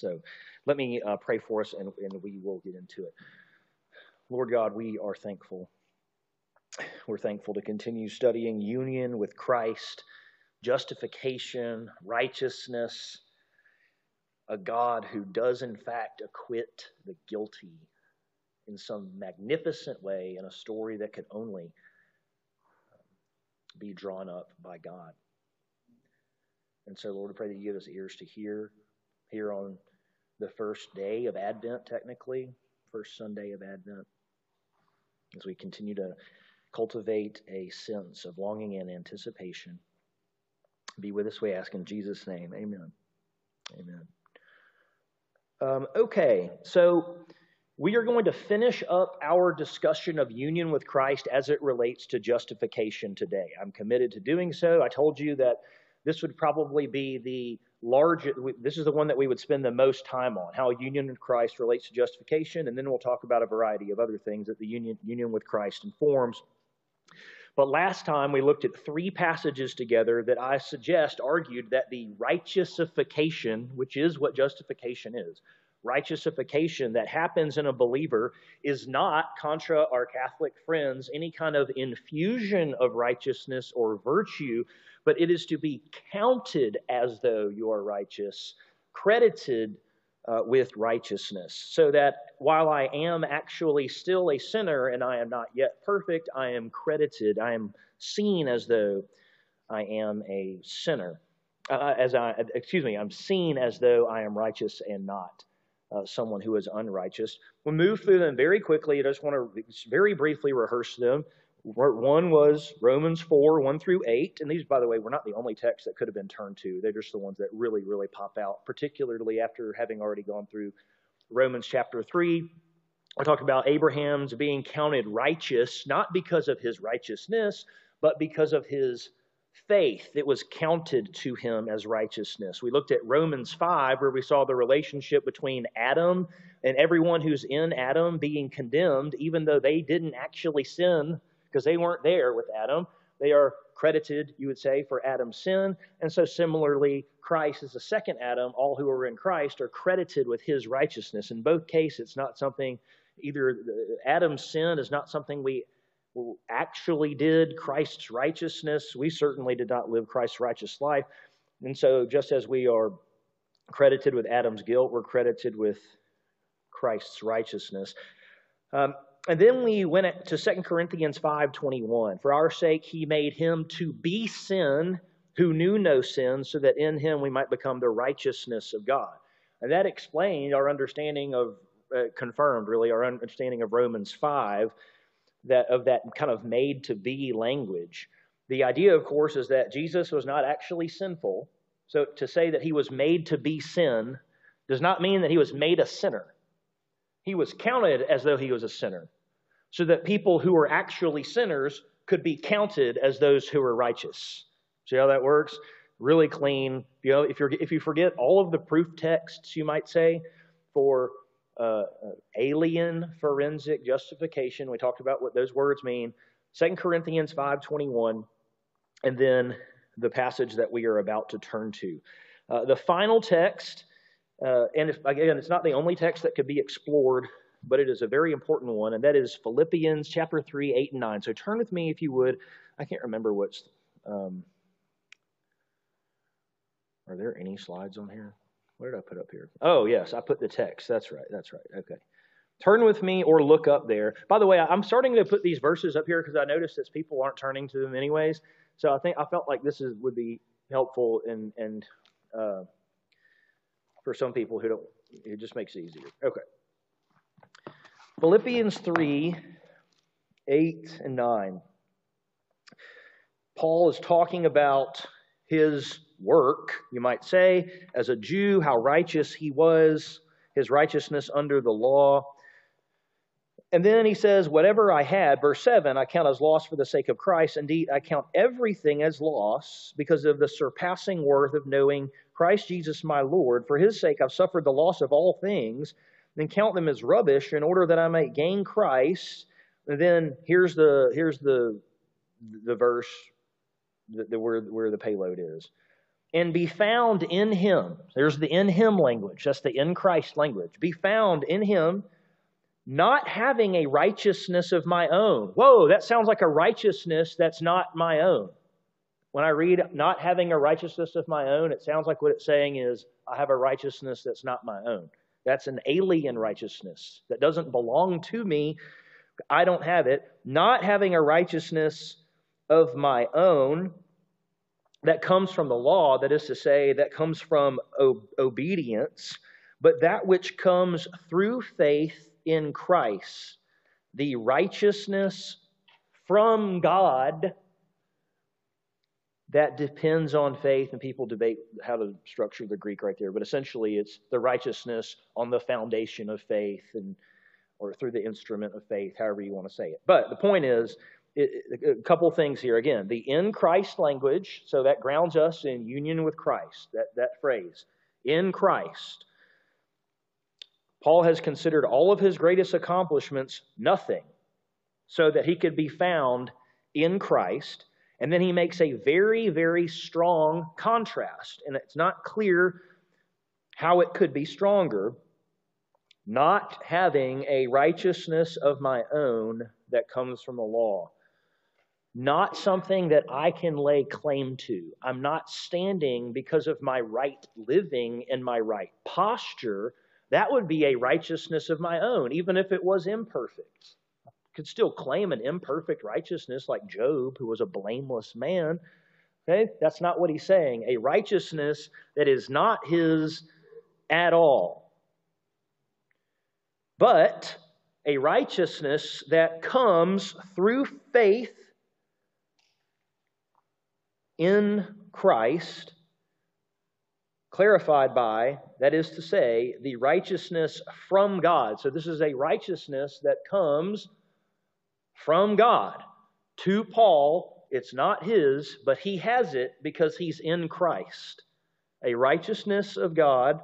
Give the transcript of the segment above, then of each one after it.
So let me uh, pray for us and, and we will get into it. Lord God, we are thankful. We're thankful to continue studying union with Christ, justification, righteousness, a God who does, in fact, acquit the guilty in some magnificent way in a story that could only be drawn up by God. And so, Lord, I pray that you give us ears to hear here on the first day of Advent, technically, first Sunday of Advent, as we continue to cultivate a sense of longing and anticipation. Be with us, we ask in Jesus' name. Amen. Amen. Um, okay, so we are going to finish up our discussion of union with Christ as it relates to justification today. I'm committed to doing so. I told you that this would probably be the largest, this is the one that we would spend the most time on, how union with Christ relates to justification, and then we'll talk about a variety of other things that the union, union with Christ informs. But last time we looked at three passages together that I suggest argued that the righteousification, which is what justification is, righteousification that happens in a believer is not, contra our Catholic friends, any kind of infusion of righteousness or virtue, but it is to be counted as though you are righteous, credited uh, with righteousness, so that while I am actually still a sinner and I am not yet perfect, I am credited, I am seen as though I am a sinner. Uh, as I, excuse me, I'm seen as though I am righteous and not uh, someone who is unrighteous. We'll move through them very quickly. I just want to very briefly rehearse them. One was Romans 4, 1 through 8. And these, by the way, were not the only texts that could have been turned to. They're just the ones that really, really pop out, particularly after having already gone through Romans chapter 3. I talked about Abraham's being counted righteous, not because of his righteousness, but because of his faith. It was counted to him as righteousness. We looked at Romans 5, where we saw the relationship between Adam and everyone who's in Adam being condemned, even though they didn't actually sin because they weren't there with Adam. They are credited, you would say, for Adam's sin. And so, similarly, Christ is the second Adam. All who are in Christ are credited with his righteousness. In both cases, it's not something, either Adam's sin is not something we actually did, Christ's righteousness. We certainly did not live Christ's righteous life. And so, just as we are credited with Adam's guilt, we're credited with Christ's righteousness. Um, and then we went to 2 Corinthians 5:21. For our sake he made him to be sin who knew no sin, so that in him we might become the righteousness of God. And that explained our understanding of, uh, confirmed really, our understanding of Romans 5, that of that kind of made to be language. The idea, of course, is that Jesus was not actually sinful. So to say that he was made to be sin does not mean that he was made a sinner. He was counted as though he was a sinner, so that people who were actually sinners could be counted as those who were righteous. See how that works? Really clean. You know, if you if you forget all of the proof texts, you might say, for uh, alien forensic justification. We talked about what those words mean. 2 Corinthians 5:21, and then the passage that we are about to turn to. Uh, the final text, uh, and if, again, it's not the only text that could be explored, but it is a very important one, and that is Philippians chapter 3, 8, and 9. So turn with me, if you would. I can't remember what's. Um, are there any slides on here? What did I put up here? Oh, yes, I put the text. That's right. That's right. Okay. Turn with me or look up there. By the way, I'm starting to put these verses up here because I noticed that people aren't turning to them anyways. So I think I felt like this is would be helpful and and uh, for some people who don't, it just makes it easier. Okay. Philippians 3, 8 and 9. Paul is talking about his work, you might say, as a Jew, how righteous he was, his righteousness under the law. And then he says, Whatever I had, verse 7, I count as loss for the sake of Christ. Indeed, I count everything as loss because of the surpassing worth of knowing Christ Jesus my Lord. For his sake, I've suffered the loss of all things, and count them as rubbish in order that I may gain Christ. And then here's the, here's the, the verse the, where, where the payload is. And be found in him. There's the in him language. That's the in Christ language. Be found in him, not having a righteousness of my own. Whoa, that sounds like a righteousness that's not my own. When I read not having a righteousness of my own, it sounds like what it's saying is, I have a righteousness that's not my own. That's an alien righteousness that doesn't belong to me. I don't have it. Not having a righteousness of my own that comes from the law, that is to say, that comes from obedience, but that which comes through faith in Christ, the righteousness from God that depends on faith, and people debate how to structure the Greek right there, but essentially it's the righteousness on the foundation of faith and or through the instrument of faith, however you want to say it. But the point is, it, a couple things here. Again, the in Christ language, so that grounds us in union with Christ, that, that phrase, in Christ. Paul has considered all of his greatest accomplishments nothing, so that he could be found in Christ. And then he makes a very, very strong contrast. And it's not clear how it could be stronger. Not having a righteousness of my own that comes from the law not something that I can lay claim to. I'm not standing because of my right living and my right posture. That would be a righteousness of my own, even if it was imperfect. I could still claim an imperfect righteousness like Job, who was a blameless man. Okay? That's not what he's saying. A righteousness that is not his at all. But a righteousness that comes through faith in Christ, clarified by, that is to say, the righteousness from God. So this is a righteousness that comes from God. To Paul, it's not his, but he has it because he's in Christ. A righteousness of God,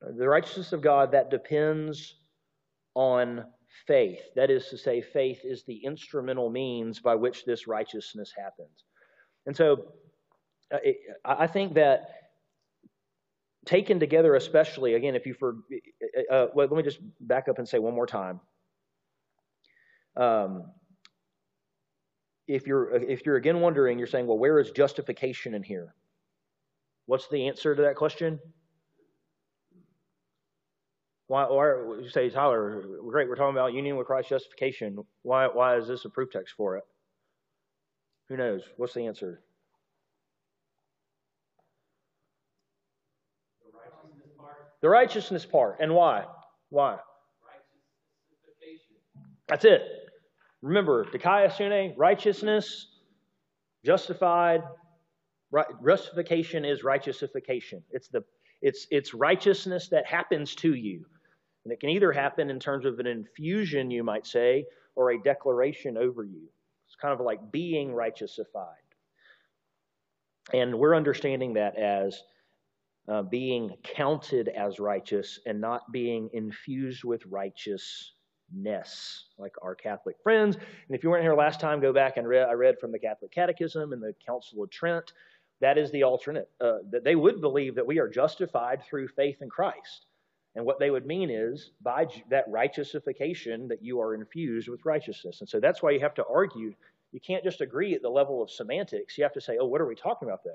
the righteousness of God that depends on faith. That is to say, faith is the instrumental means by which this righteousness happens. And so uh, I think that taken together, especially, again, if you for, uh, uh, well, let me just back up and say one more time. Um, if you're if you're again wondering, you're saying, well, where is justification in here? What's the answer to that question? Why, or you say, Tyler, great, we're talking about union with Christ justification. Why, why is this a proof text for it? Who knows? What's the answer? The righteousness part. The righteousness part. And why? Why? That's it. Remember, dikaiosune, righteousness, justified. Right, justification is righteousification. It's the it's it's righteousness that happens to you. And it can either happen in terms of an infusion, you might say, or a declaration over you kind of like being righteousified. And we're understanding that as uh, being counted as righteous and not being infused with righteousness, like our Catholic friends. And if you weren't here last time, go back and read. I read from the Catholic Catechism and the Council of Trent. That is the alternate. Uh, that they would believe that we are justified through faith in Christ. And what they would mean is by that righteousification that you are infused with righteousness. And so that's why you have to argue. You can't just agree at the level of semantics. You have to say, oh, what are we talking about though?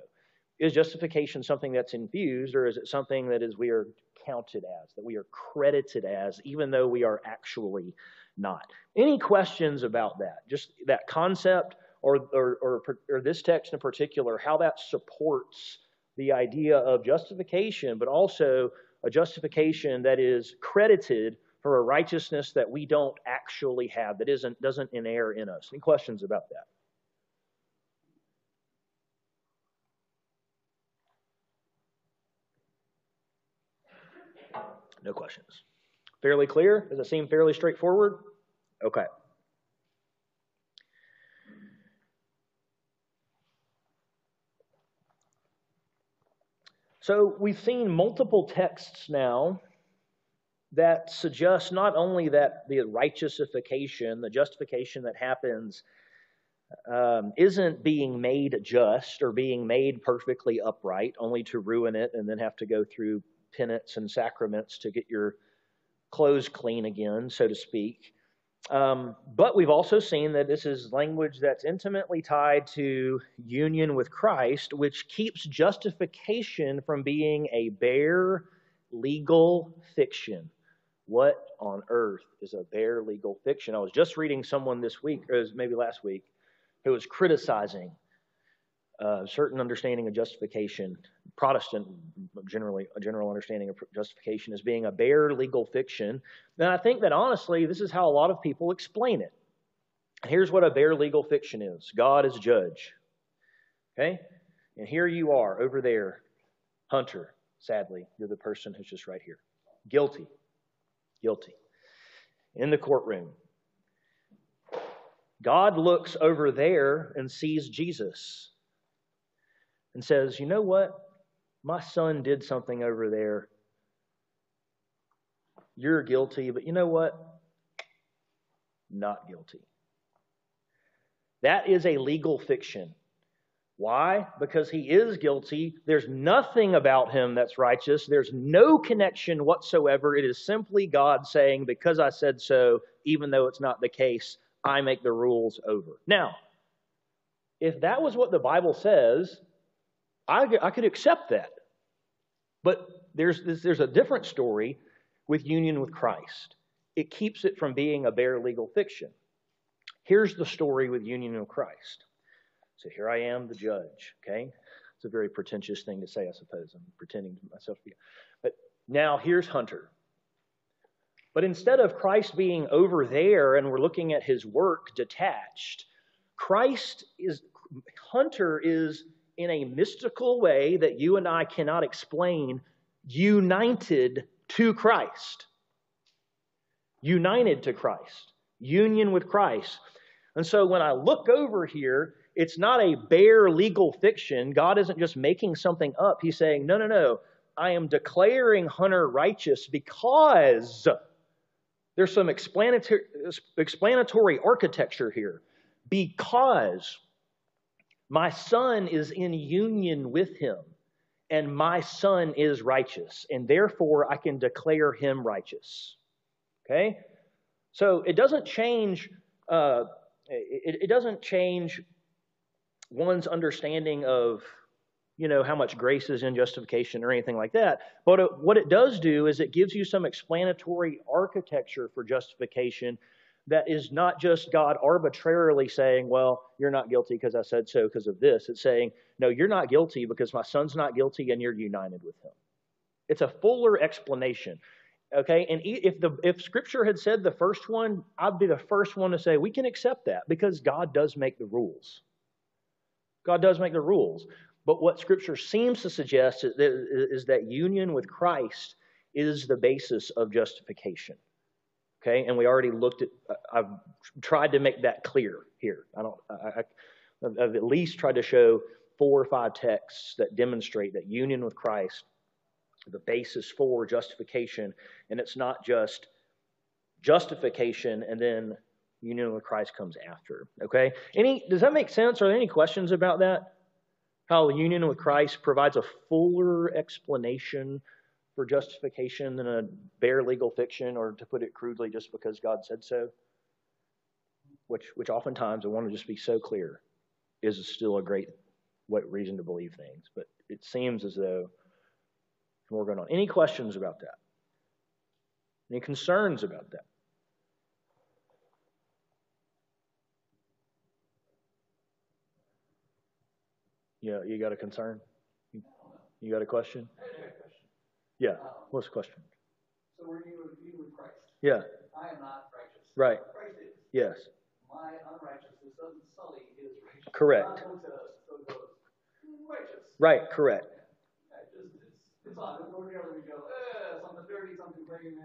Is justification something that's infused or is it something that is we are counted as, that we are credited as, even though we are actually not? Any questions about that? Just that concept or, or, or, or this text in particular, how that supports the idea of justification, but also a justification that is credited for a righteousness that we don't actually have, that isn't, doesn't inhere in us. Any questions about that? No questions. Fairly clear? Does it seem fairly straightforward? Okay. So we've seen multiple texts now that suggest not only that the righteousification, the justification that happens um, isn't being made just or being made perfectly upright, only to ruin it and then have to go through penance and sacraments to get your clothes clean again, so to speak. Um, but we've also seen that this is language that's intimately tied to union with Christ, which keeps justification from being a bare legal fiction. What on earth is a bare legal fiction? I was just reading someone this week, or maybe last week, who was criticizing uh, certain understanding of justification, Protestant generally a general understanding of justification as being a bare legal fiction. And I think that honestly, this is how a lot of people explain it. Here's what a bare legal fiction is: God is judge. Okay, and here you are over there, Hunter. Sadly, you're the person who's just right here, guilty, guilty, in the courtroom. God looks over there and sees Jesus and says, You know what? My son did something over there. You're guilty, but you know what? Not guilty. That is a legal fiction. Why? Because he is guilty. There's nothing about him that's righteous. There's no connection whatsoever. It is simply God saying, Because I said so, even though it's not the case, I make the rules over. Now, if that was what the Bible says, I, I could accept that. But there's, there's a different story with union with Christ. It keeps it from being a bare legal fiction. Here's the story with union with Christ. So here I am, the judge, okay? It's a very pretentious thing to say, I suppose. I'm pretending to myself to be. But now here's Hunter. But instead of Christ being over there and we're looking at his work detached, Christ is, Hunter is in a mystical way that you and I cannot explain, united to Christ. United to Christ. Union with Christ. And so when I look over here, it's not a bare legal fiction. God isn't just making something up. He's saying, no, no, no. I am declaring Hunter righteous because there's some explanatory, explanatory architecture here. Because my son is in union with him, and my son is righteous, and therefore I can declare him righteous. Okay? So it doesn't change. Uh, it, it doesn't change one's understanding of you know how much grace is in justification or anything like that but it, what it does do is it gives you some explanatory architecture for justification that is not just God arbitrarily saying, well, you're not guilty because I said so because of this. It's saying, no, you're not guilty because my son's not guilty and you're united with him. It's a fuller explanation. Okay, and if the if Scripture had said the first one, I'd be the first one to say we can accept that because God does make the rules. God does make the rules. But what Scripture seems to suggest is that union with Christ is the basis of justification. Okay, and we already looked at. Uh, I've tried to make that clear here. I don't. I, I've at least tried to show four or five texts that demonstrate that union with Christ, the basis for justification, and it's not just justification and then union with Christ comes after. Okay, any does that make sense? Are there any questions about that? How union with Christ provides a fuller explanation for justification than a bare legal fiction, or to put it crudely, just because God said so. Which, which oftentimes, I want to just be so clear, is still a great what reason to believe things. But it seems as though we're going on. Any questions about that? Any concerns about that? Yeah, you got a concern? You got a question? Yeah. Um, What's the question? So we're new with Christ. Yeah. I am not righteous. Right. Christ is. Yes. My unrighteousness doesn't sully his righteousness. Correct. God looks at us, so goes, righteous. Right, correct. Just, it's, it's on. Ordinarily we go, something dirty, something clean.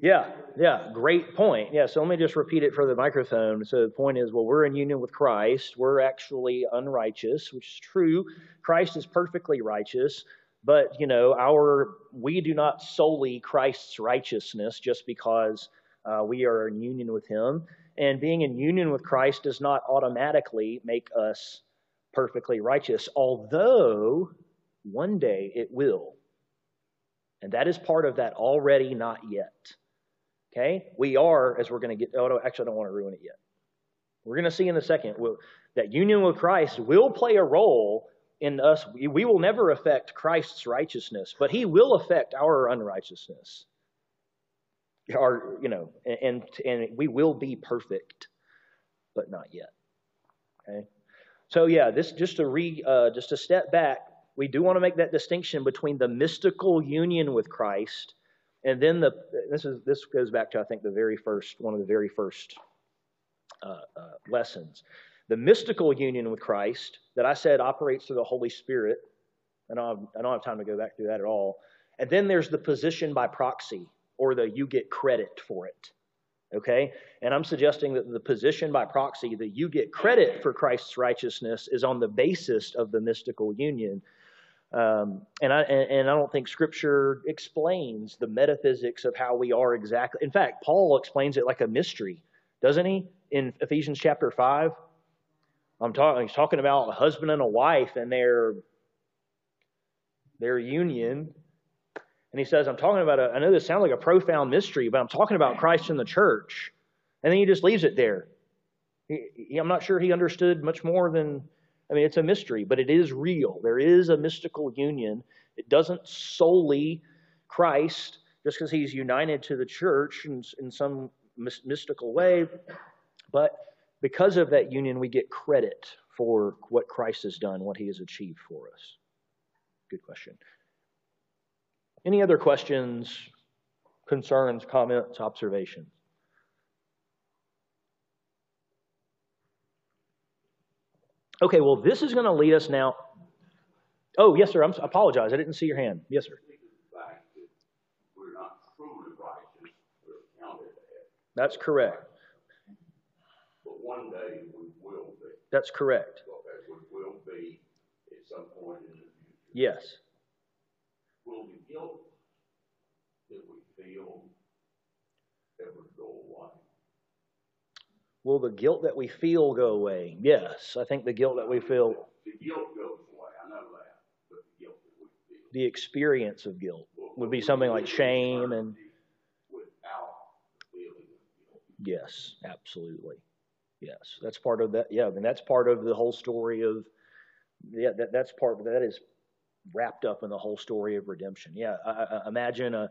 Yeah, yeah, great point. Yeah, so let me just repeat it for the microphone. So the point is, well, we're in union with Christ. We're actually unrighteous, which is true. Christ is perfectly righteous. But, you know, our we do not solely Christ's righteousness just because uh, we are in union with him. And being in union with Christ does not automatically make us perfectly righteous, although one day it will. And that is part of that already, not yet. Okay? We are, as we're going to get, oh, no, actually, I don't want to ruin it yet. We're going to see in a second that union with Christ will play a role in us. We will never affect Christ's righteousness, but he will affect our unrighteousness. Our, you know, and, and we will be perfect, but not yet. Okay? So yeah, this just to re uh, just to step back, we do want to make that distinction between the mystical union with Christ and then the this is this goes back to I think the very first one of the very first uh, uh, lessons. The mystical union with Christ that I said operates through the Holy Spirit. I don't, have, I don't have time to go back through that at all. And then there's the position by proxy, or the you get credit for it. Okay? And I'm suggesting that the position by proxy, that you get credit for Christ's righteousness, is on the basis of the mystical union. Um, and, I, and, and I don't think Scripture explains the metaphysics of how we are exactly. In fact, Paul explains it like a mystery, doesn't he? In Ephesians chapter 5. I'm talking, he's talking about a husband and a wife and their, their union. And he says, I'm talking about a, I know this sounds like a profound mystery, but I'm talking about Christ in the church. And then he just leaves it there. He, he, I'm not sure he understood much more than, I mean, it's a mystery, but it is real. There is a mystical union. It doesn't solely Christ, just because he's united to the church in, in some mystical way, but because of that union, we get credit for what Christ has done, what he has achieved for us. Good question. Any other questions, concerns, comments, observations? Okay, well, this is going to lead us now. Oh, yes, sir. I'm, I apologize. I didn't see your hand. Yes, sir. That's correct one day we will be. That's correct. Okay, we will be at some point in the future. Yes. Will the guilt that we feel ever go away? Will the guilt that we feel go away? Yes, I think the guilt that we feel. The guilt goes away. I know that, but the guilt that we feel. The experience of guilt would be something like shame and. Yes, absolutely. Yes, that's part of that. Yeah, I mean that's part of the whole story of. Yeah, that, that's part that is wrapped up in the whole story of redemption. Yeah, I, I imagine a,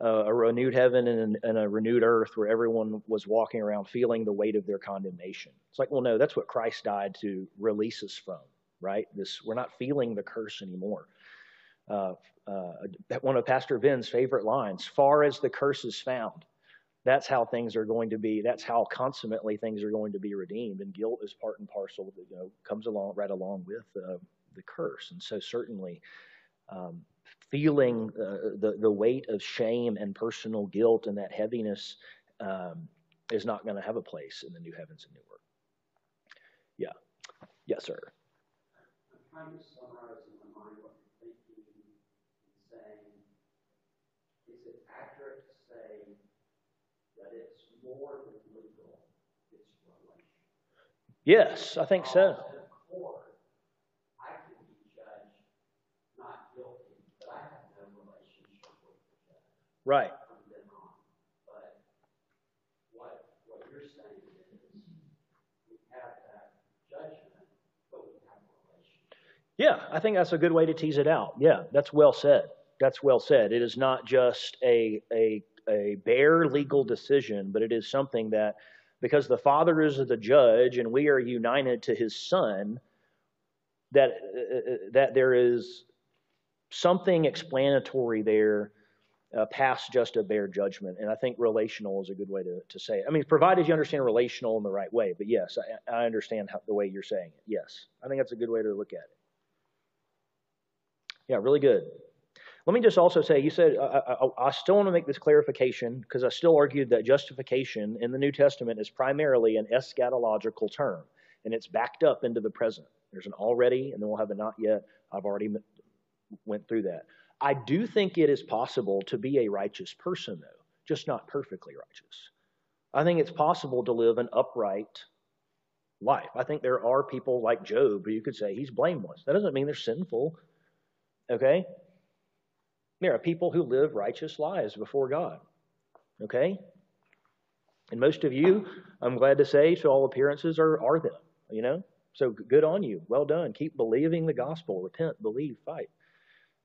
a renewed heaven and, and, a renewed earth where everyone was walking around feeling the weight of their condemnation. It's like, well, no, that's what Christ died to release us from, right? This we're not feeling the curse anymore. Uh, uh, one of Pastor Ben's favorite lines: "Far as the curse is found, that's how things are going to be. That's how consummately things are going to be redeemed. And guilt is part and parcel that you know comes along right along with uh, the curse. And so certainly, um, feeling uh, the the weight of shame and personal guilt and that heaviness um, is not going to have a place in the new heavens and new earth. Yeah. Yes, sir. I'm trying to summarize in my mind what you're thinking and saying. Is it accurate to say that it's more than legal, it's relational. Yes, I think so. Court, I can be judged not guilty, but I have no relationship with the judge. Right. From then on. But what, what you're saying is we have that judgment, but we have a relationship. Yeah, I think that's a good way to tease it out. Yeah, that's well said. That's well said. It is not just a, a a bare legal decision, but it is something that, because the Father is the judge and we are united to His Son, that uh, that there is something explanatory there uh, past just a bare judgment. And I think relational is a good way to, to say it. I mean, provided you understand relational in the right way. But yes, I, I understand how, the way you're saying it. Yes, I think that's a good way to look at it. Yeah, really good. Let me just also say, you said, I, I, I still want to make this clarification because I still argued that justification in the New Testament is primarily an eschatological term, and it's backed up into the present. There's an already, and then we'll have a not yet. I've already went through that. I do think it is possible to be a righteous person, though, just not perfectly righteous. I think it's possible to live an upright life. I think there are people like Job who you could say he's blameless. That doesn't mean they're sinful. Okay? There are people who live righteous lives before God. Okay? And most of you, I'm glad to say, to all appearances, are, are them. You know? So good on you. Well done. Keep believing the gospel. Repent, believe, fight.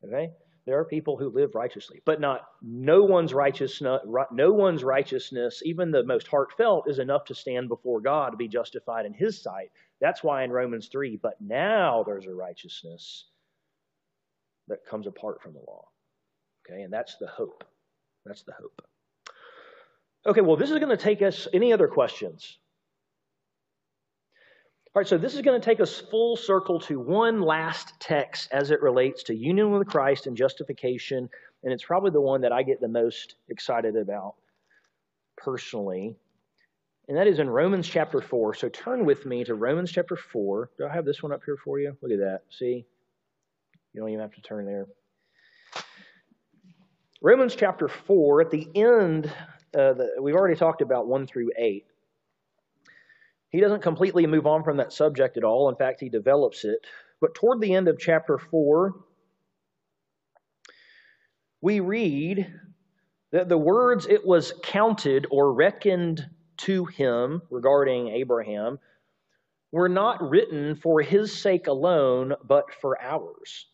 Okay? There are people who live righteously, but not no one's righteousness. No one's righteousness, even the most heartfelt, is enough to stand before God to be justified in His sight. That's why in Romans three, but now there's a righteousness that comes apart from the law. Okay, and that's the hope. That's the hope. Okay, well, this is going to take us. Any other questions? All right, so this is going to take us full circle to one last text as it relates to union with Christ and justification, and it's probably the one that I get the most excited about personally. And that is in Romans chapter 4. So turn with me to Romans chapter 4. Do I have this one up here for you? Look at that. See? You don't even have to turn there. Romans chapter 4, at the end, uh, the, we've already talked about 1 through 8. He doesn't completely move on from that subject at all. In fact, he develops it. But toward the end of chapter 4, we read that the words it was counted or reckoned to him regarding Abraham were not written for his sake alone, but for ours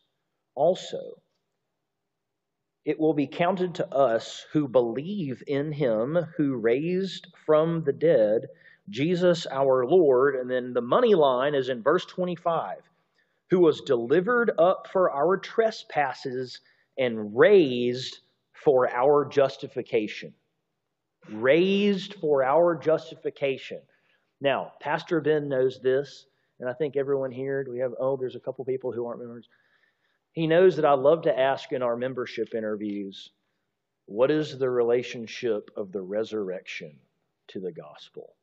also. It will be counted to us who believe in him who raised from the dead Jesus our Lord. And then the money line is in verse 25 who was delivered up for our trespasses and raised for our justification. Raised for our justification. Now, Pastor Ben knows this, and I think everyone here, do we have, oh, there's a couple people who aren't members. He knows that I love to ask in our membership interviews, what is the relationship of the resurrection to the gospel?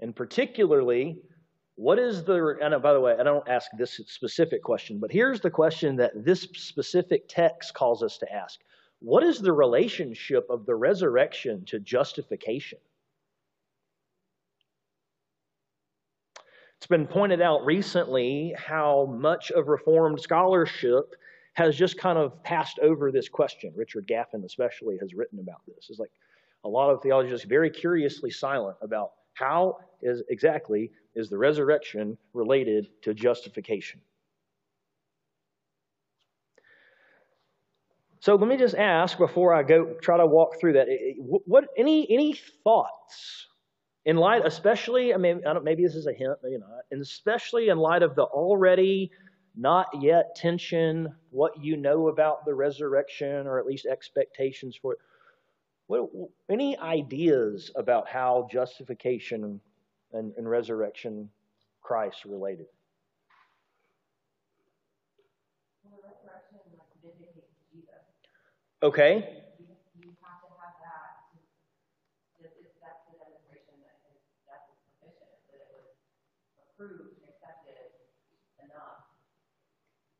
And particularly, what is the, and by the way, I don't ask this specific question, but here's the question that this specific text calls us to ask What is the relationship of the resurrection to justification? It's been pointed out recently how much of Reformed scholarship has just kind of passed over this question. Richard Gaffin, especially, has written about this. It's like a lot of theologians very curiously silent about how is exactly is the resurrection related to justification? So let me just ask before I go try to walk through that. Eh, eh, what any any thoughts in light, especially? I mean, I don't, maybe this is a hint, maybe not, and especially in light of the already not yet tension, what you know about the resurrection, or at least expectations for it. What, any ideas about how justification and, and resurrection Christ related? Okay. You have to have that. This is, that's the demonstration that his death is sufficient, that it was approved, accepted, enough.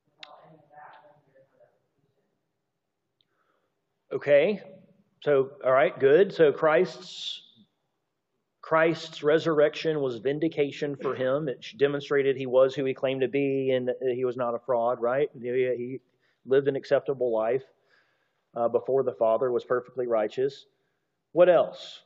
Without any of that, then there's no justification. Okay. So, all right, good. So Christ's Christ's resurrection was vindication for him. It demonstrated he was who he claimed to be, and he was not a fraud. Right? He lived an acceptable life uh, before the Father. Was perfectly righteous. What else?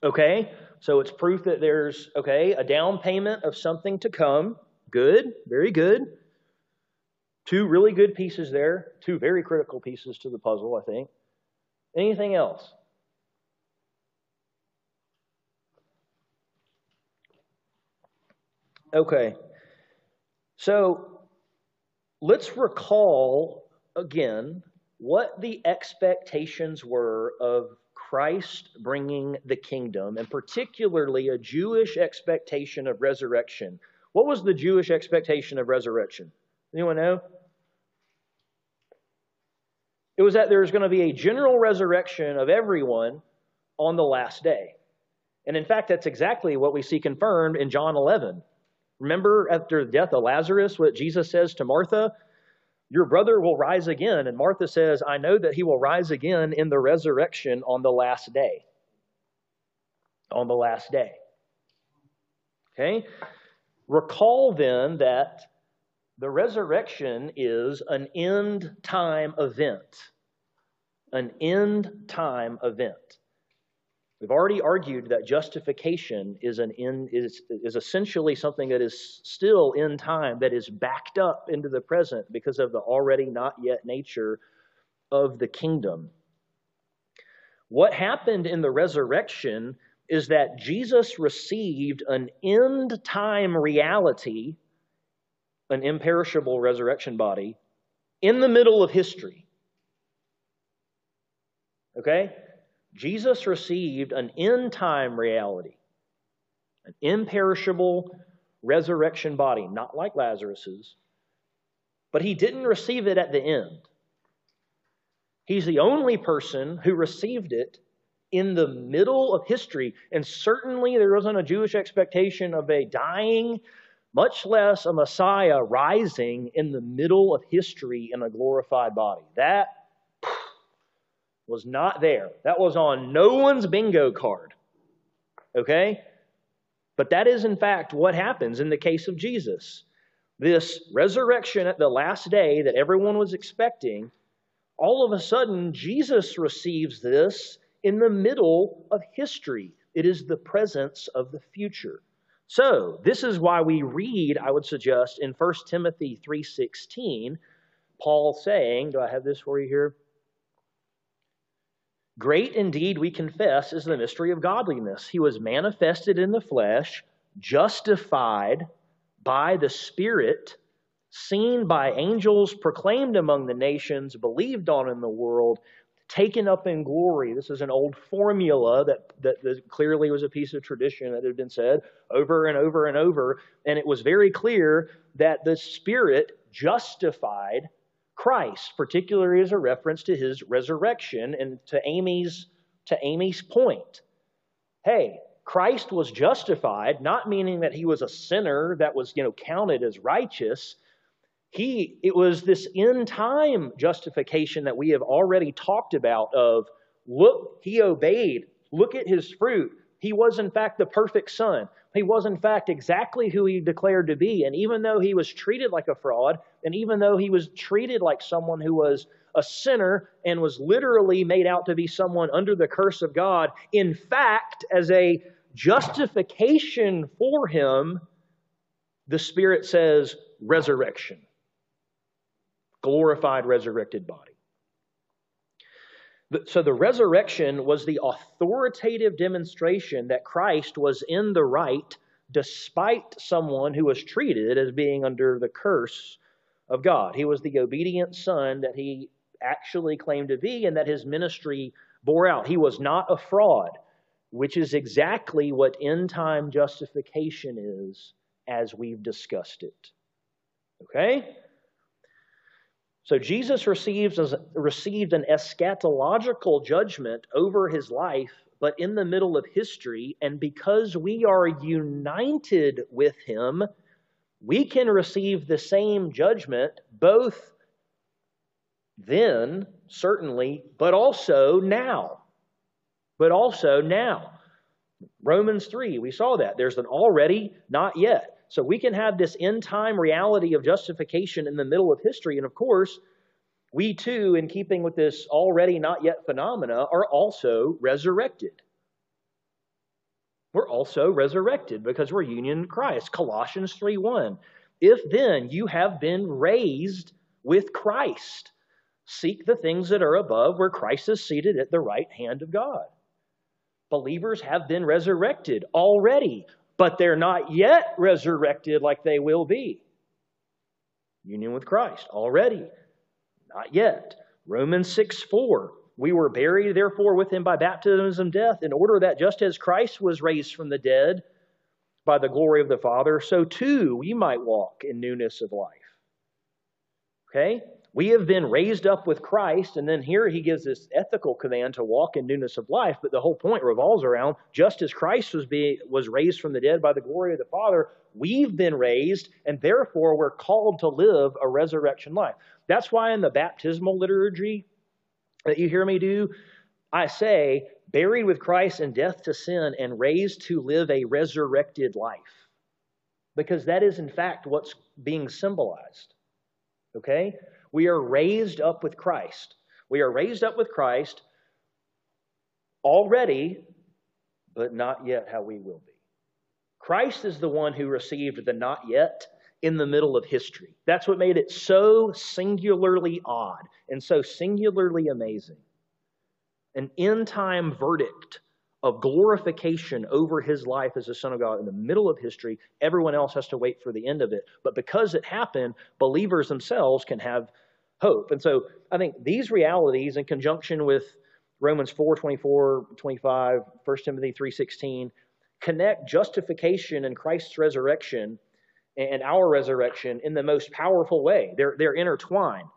Okay, so it's proof that there's okay a down payment of something to come. Good, very good. Two really good pieces there, two very critical pieces to the puzzle, I think. Anything else? Okay. So let's recall again what the expectations were of Christ bringing the kingdom, and particularly a Jewish expectation of resurrection. What was the Jewish expectation of resurrection? Anyone know? It was that there was going to be a general resurrection of everyone on the last day. And in fact, that's exactly what we see confirmed in John 11. Remember after the death of Lazarus, what Jesus says to Martha? Your brother will rise again. And Martha says, I know that he will rise again in the resurrection on the last day. On the last day. Okay? Recall then that the resurrection is an end time event. An end time event. We've already argued that justification is an in, is, is essentially something that is still in time, that is backed up into the present because of the already not yet nature of the kingdom. What happened in the resurrection is that Jesus received an end time reality, an imperishable resurrection body, in the middle of history. Okay? Jesus received an end time reality, an imperishable resurrection body, not like Lazarus's, but he didn't receive it at the end. He's the only person who received it in the middle of history. And certainly there wasn't a Jewish expectation of a dying, much less a Messiah rising in the middle of history in a glorified body. That was not there. That was on no one's bingo card. Okay? But that is, in fact, what happens in the case of Jesus. This resurrection at the last day that everyone was expecting, all of a sudden, Jesus receives this in the middle of history. It is the presence of the future. So, this is why we read, I would suggest, in 1 Timothy 3:16, Paul saying, do I have this for you here? Great indeed, we confess, is the mystery of godliness. He was manifested in the flesh, justified by the Spirit, seen by angels, proclaimed among the nations, believed on in the world, taken up in glory. This is an old formula that, that, that, clearly was a piece of tradition that had been said over and over and over. And it was very clear that the Spirit justified Christ, particularly as a reference to his resurrection and to Amy's, to Amy's point. Hey, Christ was justified, not meaning that he was a sinner that was, you know, counted as righteous. He it was this in time justification that we have already talked about of look, he obeyed. Look at his fruit. He was, in fact, the perfect son. He was, in fact, exactly who he declared to be. And even though he was treated like a fraud, and even though he was treated like someone who was a sinner and was literally made out to be someone under the curse of God, in fact, as a justification for him, the Spirit says resurrection, glorified, resurrected body. So the resurrection was the authoritative demonstration that Christ was in the right despite someone who was treated as being under the curse of God. He was the obedient son that he actually claimed to be and that his ministry bore out. He was not a fraud, which is exactly what end time justification is as we've discussed it. Okay? So Jesus receives, received an eschatological judgment over his life, but in the middle of history. And because we are united with him, we can receive the same judgment both then, certainly, but also now. But also now. Romans 3, we saw that. There's an already, not yet. So we can have this end time reality of justification in the middle of history. And of course, we too, in keeping with this already not yet phenomena, are also resurrected. We're also resurrected because we're union in Christ. Colossians 3 1. If then you have been raised with Christ, seek the things that are above where Christ is seated at the right hand of God. Believers have been resurrected already but they're not yet resurrected like they will be. Union with Christ already, not yet. Romans 6 4. We were buried, therefore, with him by baptism and death, in order that just as Christ was raised from the dead by the glory of the Father, so too we might walk in newness of life. Okay? We have been raised up with Christ, and then here he gives this ethical command to walk in newness of life. But the whole point revolves around just as Christ was being was raised from the dead by the glory of the Father, we've been raised, and therefore we're called to live a resurrection life. That's why in the baptismal liturgy that you hear me do, I say, buried with Christ in death to sin and raised to live a resurrected life. Because that is, in fact, what's being symbolized. Okay? We are raised up with Christ. We are raised up with Christ already, but not yet how we will be. Christ is the one who received the not yet in the middle of history. That's what made it so singularly odd and so singularly amazing. An end time verdict of glorification over his life as the Son of God in the middle of history. Everyone else has to wait for the end of it. But because it happened, believers themselves can have hope. And so I think these realities, in conjunction with Romans 4 24, 25, 1 Timothy 3 16, connect justification and Christ's resurrection and our resurrection in the most powerful way. They're, they're intertwined.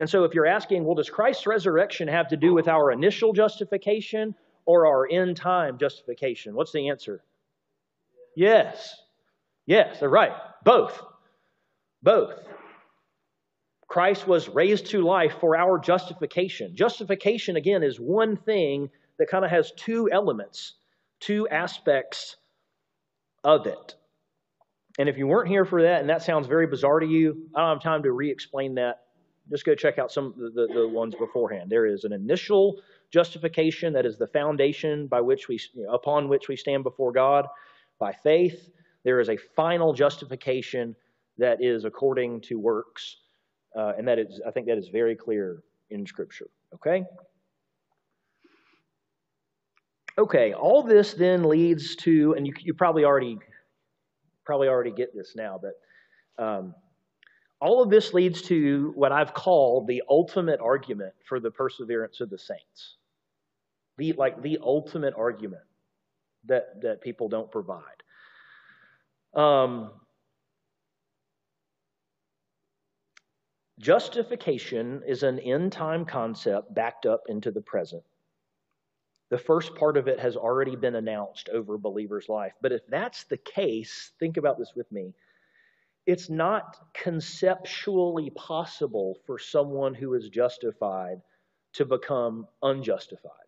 And so, if you're asking, well, does Christ's resurrection have to do with our initial justification or our end time justification? What's the answer? Yes. Yes, they're right. Both. Both. Christ was raised to life for our justification. Justification, again, is one thing that kind of has two elements, two aspects of it. And if you weren't here for that and that sounds very bizarre to you, I don't have time to re explain that. Just go check out some of the, the, the, ones beforehand. There is an initial justification that is the foundation by which we, you know, upon which we stand before God by faith. There is a final justification that is according to works uh, and that is, I think that is very clear in Scripture. Okay? Okay, all this then leads to, and you, you probably already probably already get this now, but um, all of this leads to what I've called the ultimate argument for the perseverance of the saints. The like the ultimate argument that that people don't provide. Um, Justification is an end time concept backed up into the present. The first part of it has already been announced over a believer's life. But if that's the case, think about this with me. It's not conceptually possible for someone who is justified to become unjustified.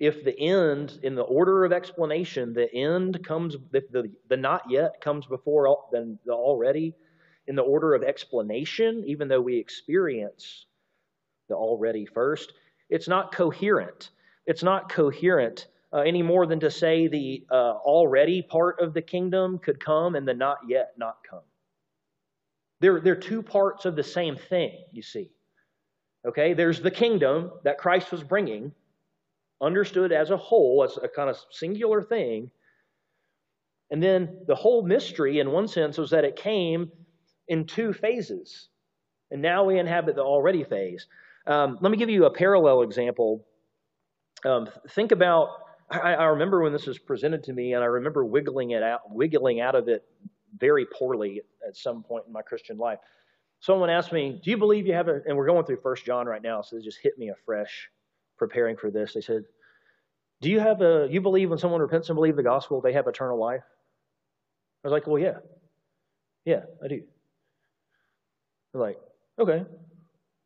If the end, in the order of explanation, the end comes, the, the, the not yet comes before then the already, in the order of explanation, even though we experience the already first, it's not coherent. It's not coherent uh, any more than to say the uh, already part of the kingdom could come and the not yet not come. They're, they're two parts of the same thing, you see. Okay, there's the kingdom that Christ was bringing, understood as a whole, as a kind of singular thing. And then the whole mystery, in one sense, was that it came in two phases. And now we inhabit the already phase. Um, let me give you a parallel example. Um, think about, I, I, remember when this was presented to me, and I remember wiggling it out, wiggling out of it very poorly at some point in my Christian life. Someone asked me, "Do you believe you have a?" And we're going through First John right now, so it just hit me afresh, preparing for this. They said, "Do you have a? You believe when someone repents and believe the gospel, they have eternal life?" I was like, "Well, yeah, yeah, I do." They're like, okay,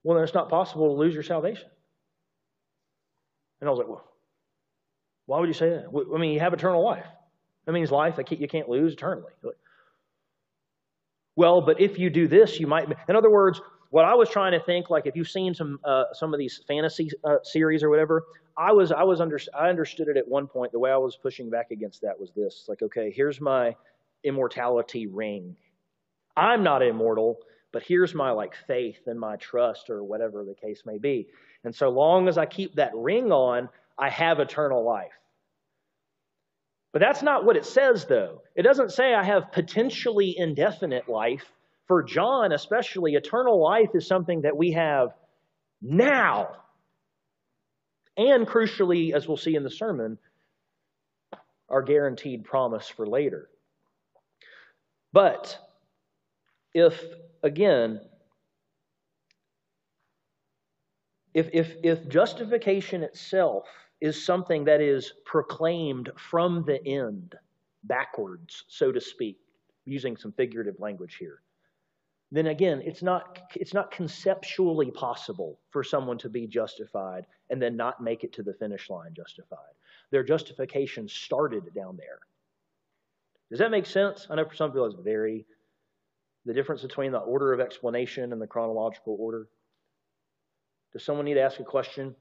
well, then it's not possible to lose your salvation. And I was like, well, why would you say that? I mean, you have eternal life. That means life that you can't lose eternally. Well, but if you do this, you might. In other words, what I was trying to think, like if you've seen some uh, some of these fantasy uh, series or whatever, I was I was under I understood it at one point. The way I was pushing back against that was this: like, okay, here's my immortality ring. I'm not immortal but here's my like faith and my trust or whatever the case may be. And so long as I keep that ring on, I have eternal life. But that's not what it says, though. It doesn't say I have potentially indefinite life for John, especially, eternal life is something that we have now. And crucially, as we'll see in the sermon, our guaranteed promise for later. But if, again, if, if, if justification itself is something that is proclaimed from the end, backwards, so to speak, using some figurative language here, then again, it's not, it's not conceptually possible for someone to be justified and then not make it to the finish line justified. Their justification started down there. Does that make sense? I know for some people it's very, the difference between the order of explanation and the chronological order. Does someone need to ask a question?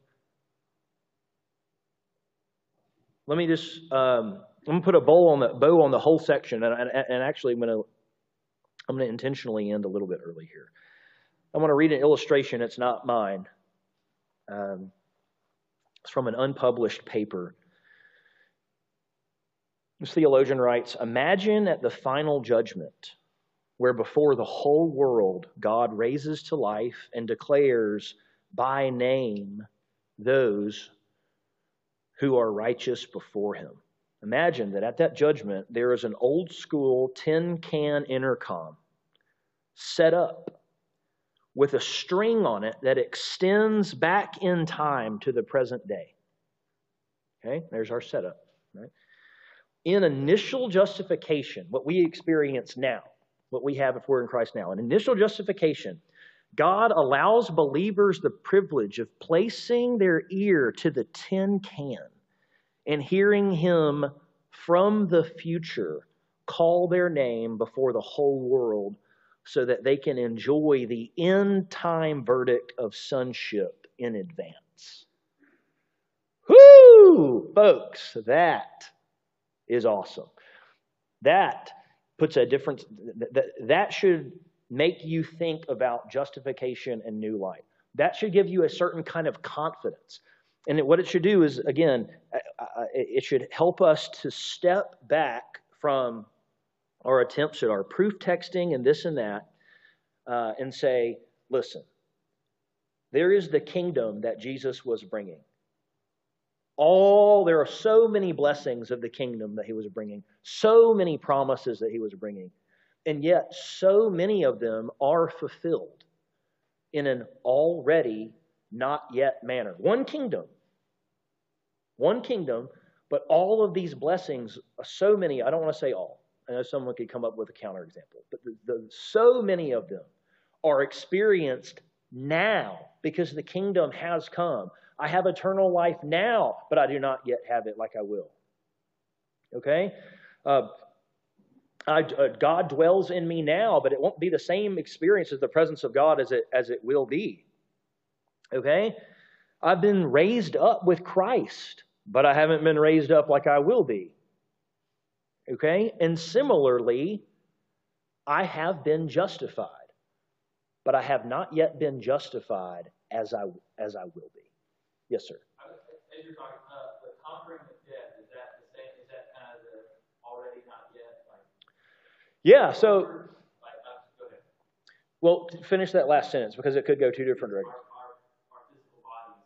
Let me just, um, I'm going to put a bow on the bow on the whole section, and, and, and actually, I'm going to I'm going to intentionally end a little bit early here. I want to read an illustration. It's not mine. Um, it's from an unpublished paper. This theologian writes Imagine at the final judgment, where before the whole world God raises to life and declares by name those who are righteous before him. Imagine that at that judgment, there is an old school tin can intercom set up with a string on it that extends back in time to the present day. Okay, there's our setup. Right? In initial justification, what we experience now, what we have if we're in Christ now, in initial justification, God allows believers the privilege of placing their ear to the tin can and hearing Him from the future call their name before the whole world so that they can enjoy the end time verdict of sonship in advance. Whoo! Folks, that is awesome. That puts a difference, that, that should make you think about justification and new life. That should give you a certain kind of confidence. And what it should do is, again, uh, uh, it should help us to step back from our attempts at our proof texting and this and that uh, and say, listen, there is the kingdom that Jesus was bringing. All there are so many blessings of the kingdom that he was bringing, so many promises that he was bringing, and yet so many of them are fulfilled in an already not yet manner. One kingdom, one kingdom, but all of these blessings, so many, I don't want to say all. I know someone could come up with a counterexample, but the, the, so many of them are experienced now because the kingdom has come. I have eternal life now, but I do not yet have it like I will. Okay? Uh, I, uh, God dwells in me now, but it won't be the same experience as the presence of God as it, as it will be. Okay? I've been raised up with Christ, but I haven't been raised up like I will be. Okay? And similarly, I have been justified, but I have not yet been justified as I, as I will be. Yes, sir. As you're talking, uh, the conquering of death, is that the same, is that kind of the already not yet? Like, Yeah, so, like, uh, well, finish that last sentence because it could go two different directions. our, our physical bodies,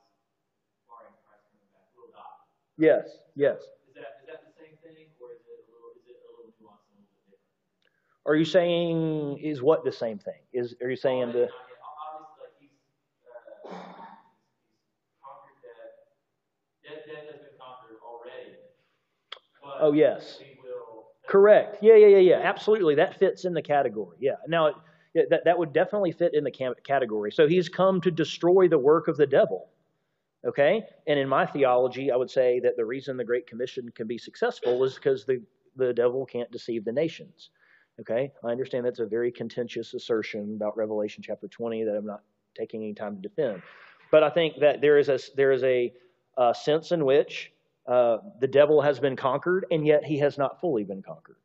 barring Christ coming back, will die. Yes, yes. Is that, is that the same thing, or is it a little, is it a little nuanced, a little bit different? Are you saying, is what the same thing? Is Are you saying the. Oh, yes. Correct. Yeah, yeah, yeah, yeah. Absolutely. That fits in the category. Yeah. Now, that, that would definitely fit in the category. So he's come to destroy the work of the devil. Okay? And in my theology, I would say that the reason the Great Commission can be successful is because the, the devil can't deceive the nations. Okay? I understand that's a very contentious assertion about Revelation chapter 20 that I'm not taking any time to defend. But I think that there is a, there is a, a sense in which uh, the devil has been conquered, and yet he has not fully been conquered.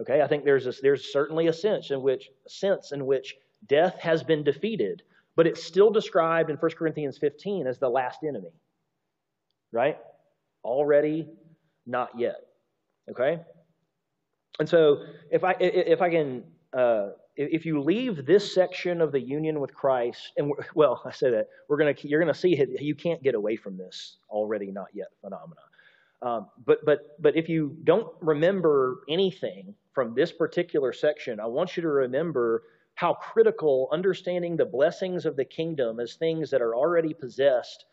Okay, I think there's a, there's certainly a sense in which a sense in which death has been defeated, but it's still described in 1 Corinthians 15 as the last enemy. Right? Already, not yet. Okay? And so if I if I can uh, if you leave this section of the union with Christ, and well, I say that we're gonna you're gonna see it, you can't get away from this already not yet phenomena. Um, but but but if you don't remember anything from this particular section, I want you to remember how critical understanding the blessings of the kingdom as things that are already possessed,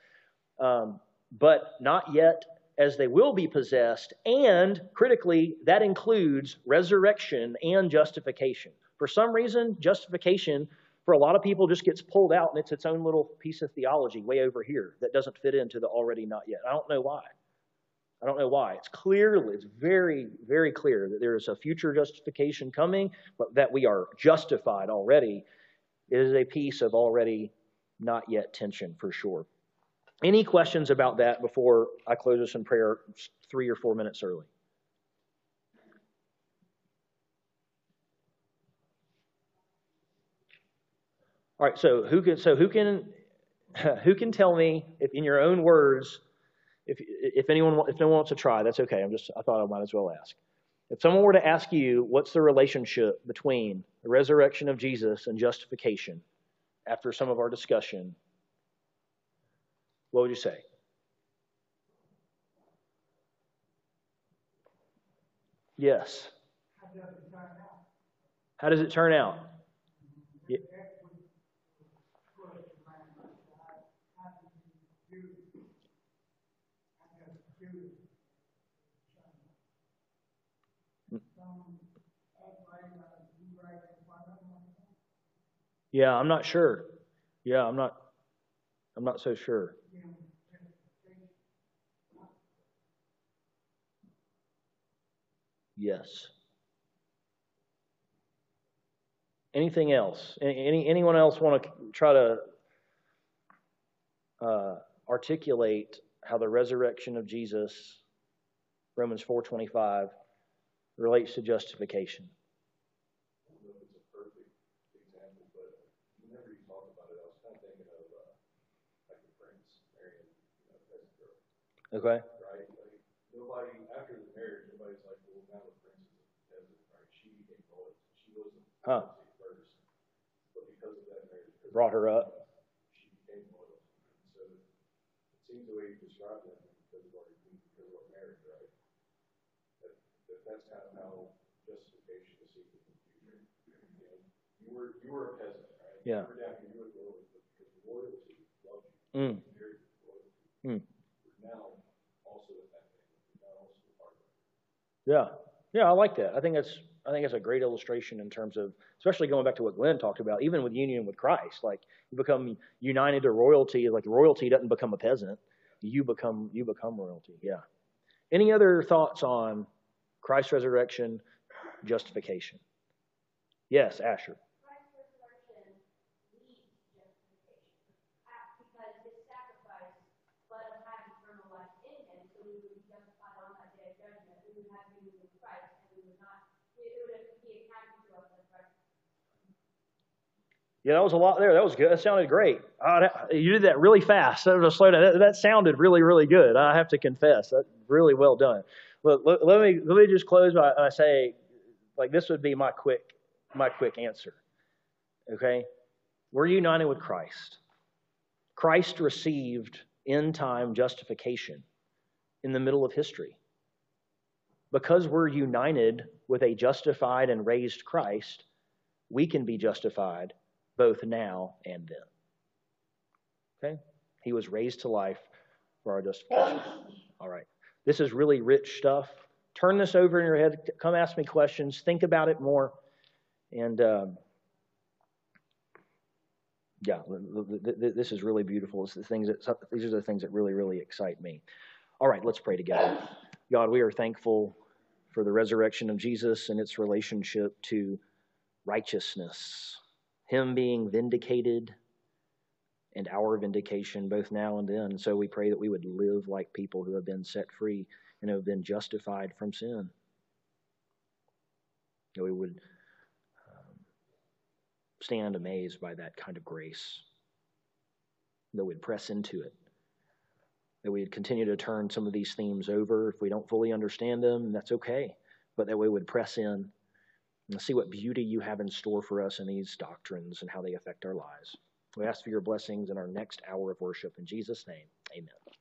um, but not yet as they will be possessed, and critically, that includes resurrection and justification. For some reason, justification for a lot of people just gets pulled out and it's its own little piece of theology way over here that doesn't fit into the already not yet. I don't know why. I don't know why. It's clearly, it's very, very clear that there is a future justification coming, but that we are justified already is a piece of already not yet tension for sure. Any questions about that before I close us in prayer three or four minutes early? All right, so who can so who can who can tell me if in your own words if if anyone if no one wants to try, that's okay. I'm just I thought I might as well ask. If someone were to ask you what's the relationship between the resurrection of Jesus and justification after some of our discussion, what would you say? Yes. How does it turn out? Yeah. Yeah, I'm not sure. Yeah, I'm not I'm not so sure. Yes. Anything else? Any anyone else want to try to uh, articulate how the resurrection of Jesus, Romans four twenty five, relates to justification? Okay. Right? Like nobody after the marriage, nobody's like, well, now the prince is a peasant, right? She became royal. She wasn't Huh. first, but because of that marriage, Brought her up. she became royal. So it seems the way you describe that because of our because of our marriage, right? That, that that's kind of how justification is seen in the future. You, know, you were you were a peasant, right? Yeah. You were down here, you were royal, but because royalty loved you, Mm. Mm. Now also in that thing, now also a part of it. Yeah, yeah, I like that. I think that's I think that's a great illustration in terms of, especially going back to what Glenn talked about, even with union with Christ. Like you become united to royalty. Like royalty doesn't become a peasant. You become you become royalty. Yeah. Any other thoughts on Christ's resurrection, justification? Yes, Asher. Christ's resurrection leads to justification. Uh, Because his sacrifice let us have eternal life in him, so we would be justified on that day of judgment. We would have union with Christ, and we would not, it it would be accounted to us as Christ. Yeah, that was a lot there. That was good. That sounded great. Uh, you did that really fast. That was slow down. That, that sounded really, really good. I have to confess, that really well done. Look, let, let me let me just close by, by say, like this would be my quick my quick answer. Okay, we're united with Christ. Christ received end time justification in the middle of history. Because we're united with a justified and raised Christ, we can be justified both now and then. Okay? He was raised to life for our justification. All right. This is really rich stuff. Turn this over in your head. Come ask me questions. Think about it more. And um, yeah, this is really beautiful. It's the things that, these are the things that really, really excite me. All right, let's pray together. God, we are thankful for the resurrection of Jesus and its relationship to righteousness, Him being vindicated and our vindication both now and then. So we pray that we would live like people who have been set free and have been justified from sin. That we would um, stand amazed by that kind of grace. That we'd press into it. That we'd continue to turn some of these themes over. If we don't fully understand them, that's okay. But that we would press in and see what beauty you have in store for us in these doctrines and how they affect our lives. We ask for your blessings in our next hour of worship. In Jesus' name, amen.